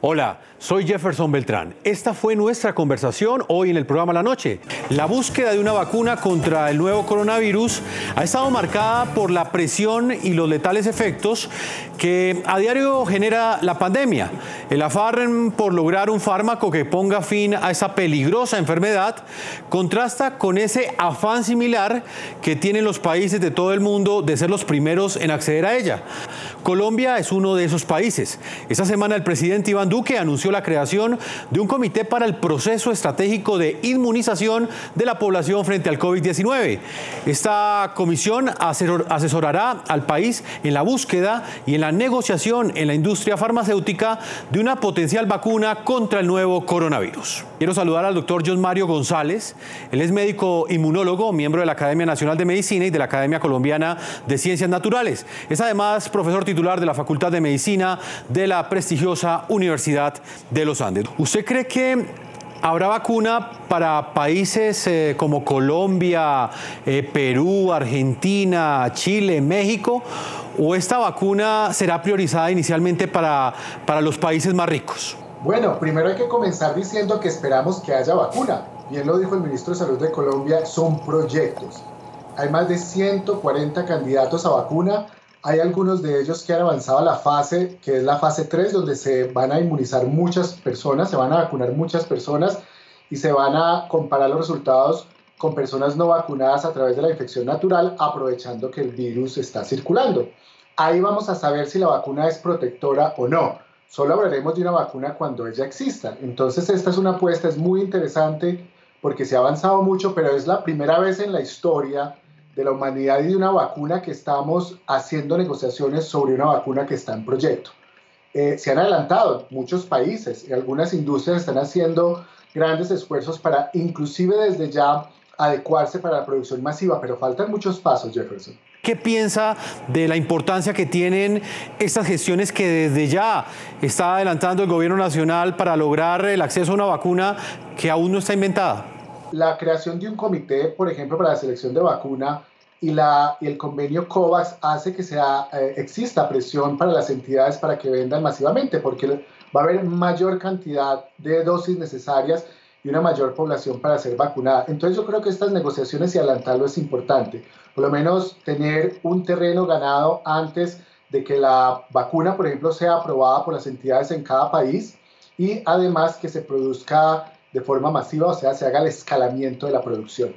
Hola, soy Jefferson Beltrán. Esta fue nuestra conversación hoy en el programa La Noche. La búsqueda de una vacuna contra el nuevo coronavirus ha estado marcada por la presión y los letales efectos que a diario genera la pandemia. El afán por lograr un fármaco que ponga fin a esa peligrosa enfermedad contrasta con ese afán similar que tienen los países de todo el mundo de ser los primeros en acceder a ella. Colombia es uno de esos países. Esta semana el presidente Iván Duque anunció la creación de un comité para el proceso estratégico de inmunización de la población frente al COVID-19. Esta comisión asesorará al país en la búsqueda y en la negociación en la industria farmacéutica de una potencial vacuna contra el nuevo coronavirus. Quiero saludar al doctor John Mario González. Él es médico inmunólogo, miembro de la Academia Nacional de Medicina y de la Academia Colombiana de Ciencias Naturales. Es además profesor titular de la Facultad de Medicina de la prestigiosa Universidad de los Andes. ¿Usted cree que ¿Habrá vacuna para países eh, como Colombia, eh, Perú, Argentina, Chile, México? ¿O esta vacuna será priorizada inicialmente para, para los países más ricos? Bueno, primero hay que comenzar diciendo que esperamos que haya vacuna. Bien lo dijo el ministro de Salud de Colombia, son proyectos. Hay más de 140 candidatos a vacuna hay algunos de ellos que han avanzado a la fase, que es la fase 3, donde se van a inmunizar muchas personas, se van a vacunar muchas personas y se van a comparar los resultados con personas no vacunadas a través de la infección natural, aprovechando que el virus está circulando. Ahí vamos a saber si la vacuna es protectora o no. Solo hablaremos de una vacuna cuando ella exista. Entonces esta es una apuesta, es muy interesante porque se ha avanzado mucho, pero es la primera vez en la historia de la humanidad y de una vacuna que estamos haciendo negociaciones sobre una vacuna que está en proyecto. Eh, se han adelantado muchos países y algunas industrias están haciendo grandes esfuerzos para inclusive desde ya adecuarse para la producción masiva, pero faltan muchos pasos, Jefferson. ¿Qué piensa de la importancia que tienen estas gestiones que desde ya está adelantando el gobierno nacional para lograr el acceso a una vacuna que aún no está inventada? La creación de un comité, por ejemplo, para la selección de vacuna y, la, y el convenio COVAX hace que sea, eh, exista presión para las entidades para que vendan masivamente, porque va a haber mayor cantidad de dosis necesarias y una mayor población para ser vacunada. Entonces yo creo que estas negociaciones y adelantarlo es importante, por lo menos tener un terreno ganado antes de que la vacuna, por ejemplo, sea aprobada por las entidades en cada país y además que se produzca de forma masiva, o sea, se haga el escalamiento de la producción.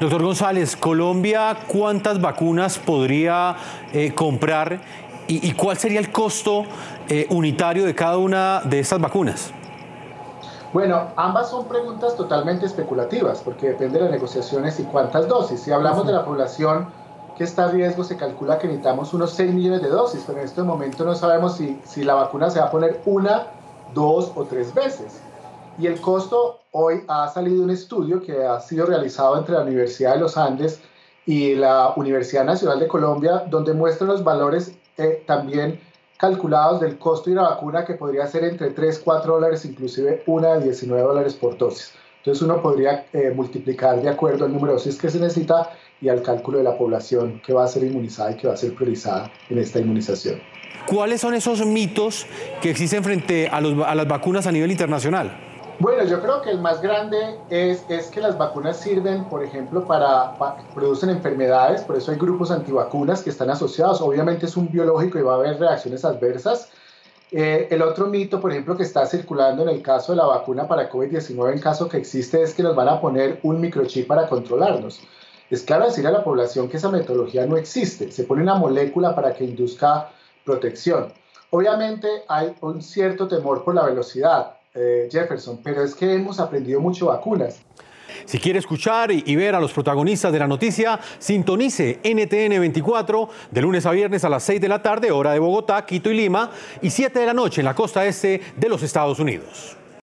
Doctor González, Colombia, ¿cuántas vacunas podría eh, comprar y, cuál sería el costo eh, unitario de cada una de estas vacunas? Bueno, ambas son preguntas totalmente especulativas porque depende de las negociaciones y cuántas dosis. Si hablamos de la población que está a riesgo, se calcula que necesitamos unos 6 millones de dosis, pero en este momento no sabemos si, si la vacuna se va a poner una, dos o tres veces. Y el costo, hoy ha salido un estudio que ha sido realizado entre la Universidad de los Andes y la Universidad Nacional de Colombia, donde muestra los valores eh, también calculados del costo de la vacuna que podría ser entre 3, 4 dólares, inclusive una de 19 dólares por dosis. Entonces uno podría eh, multiplicar de acuerdo al número de dosis que se necesita y al cálculo de la población que va a ser inmunizada y que va a ser priorizada en esta inmunización. ¿Cuáles son esos mitos que existen frente a, a las vacunas a nivel internacional? Bueno, yo creo que el más grande es, es que las vacunas sirven, por ejemplo, para, producen enfermedades, por eso hay grupos antivacunas que están asociados. Obviamente es un biológico y va a haber reacciones adversas. Eh, el otro mito, por ejemplo, que está circulando en el caso de la vacuna para COVID-19, en caso que existe, es que nos van a poner un microchip para controlarnos. Es claro decir a la población que esa metodología no existe. Se pone una molécula para que induzca protección. Obviamente hay un cierto temor por la velocidad. Eh, Jefferson, pero es que hemos aprendido mucho vacunas. Si quiere escuchar y ver a los protagonistas de la noticia, sintonice NTN 24 de lunes a viernes a las 6 de la tarde, hora de Bogotá, Quito y Lima, y 7 de la noche en la costa este de los Estados Unidos.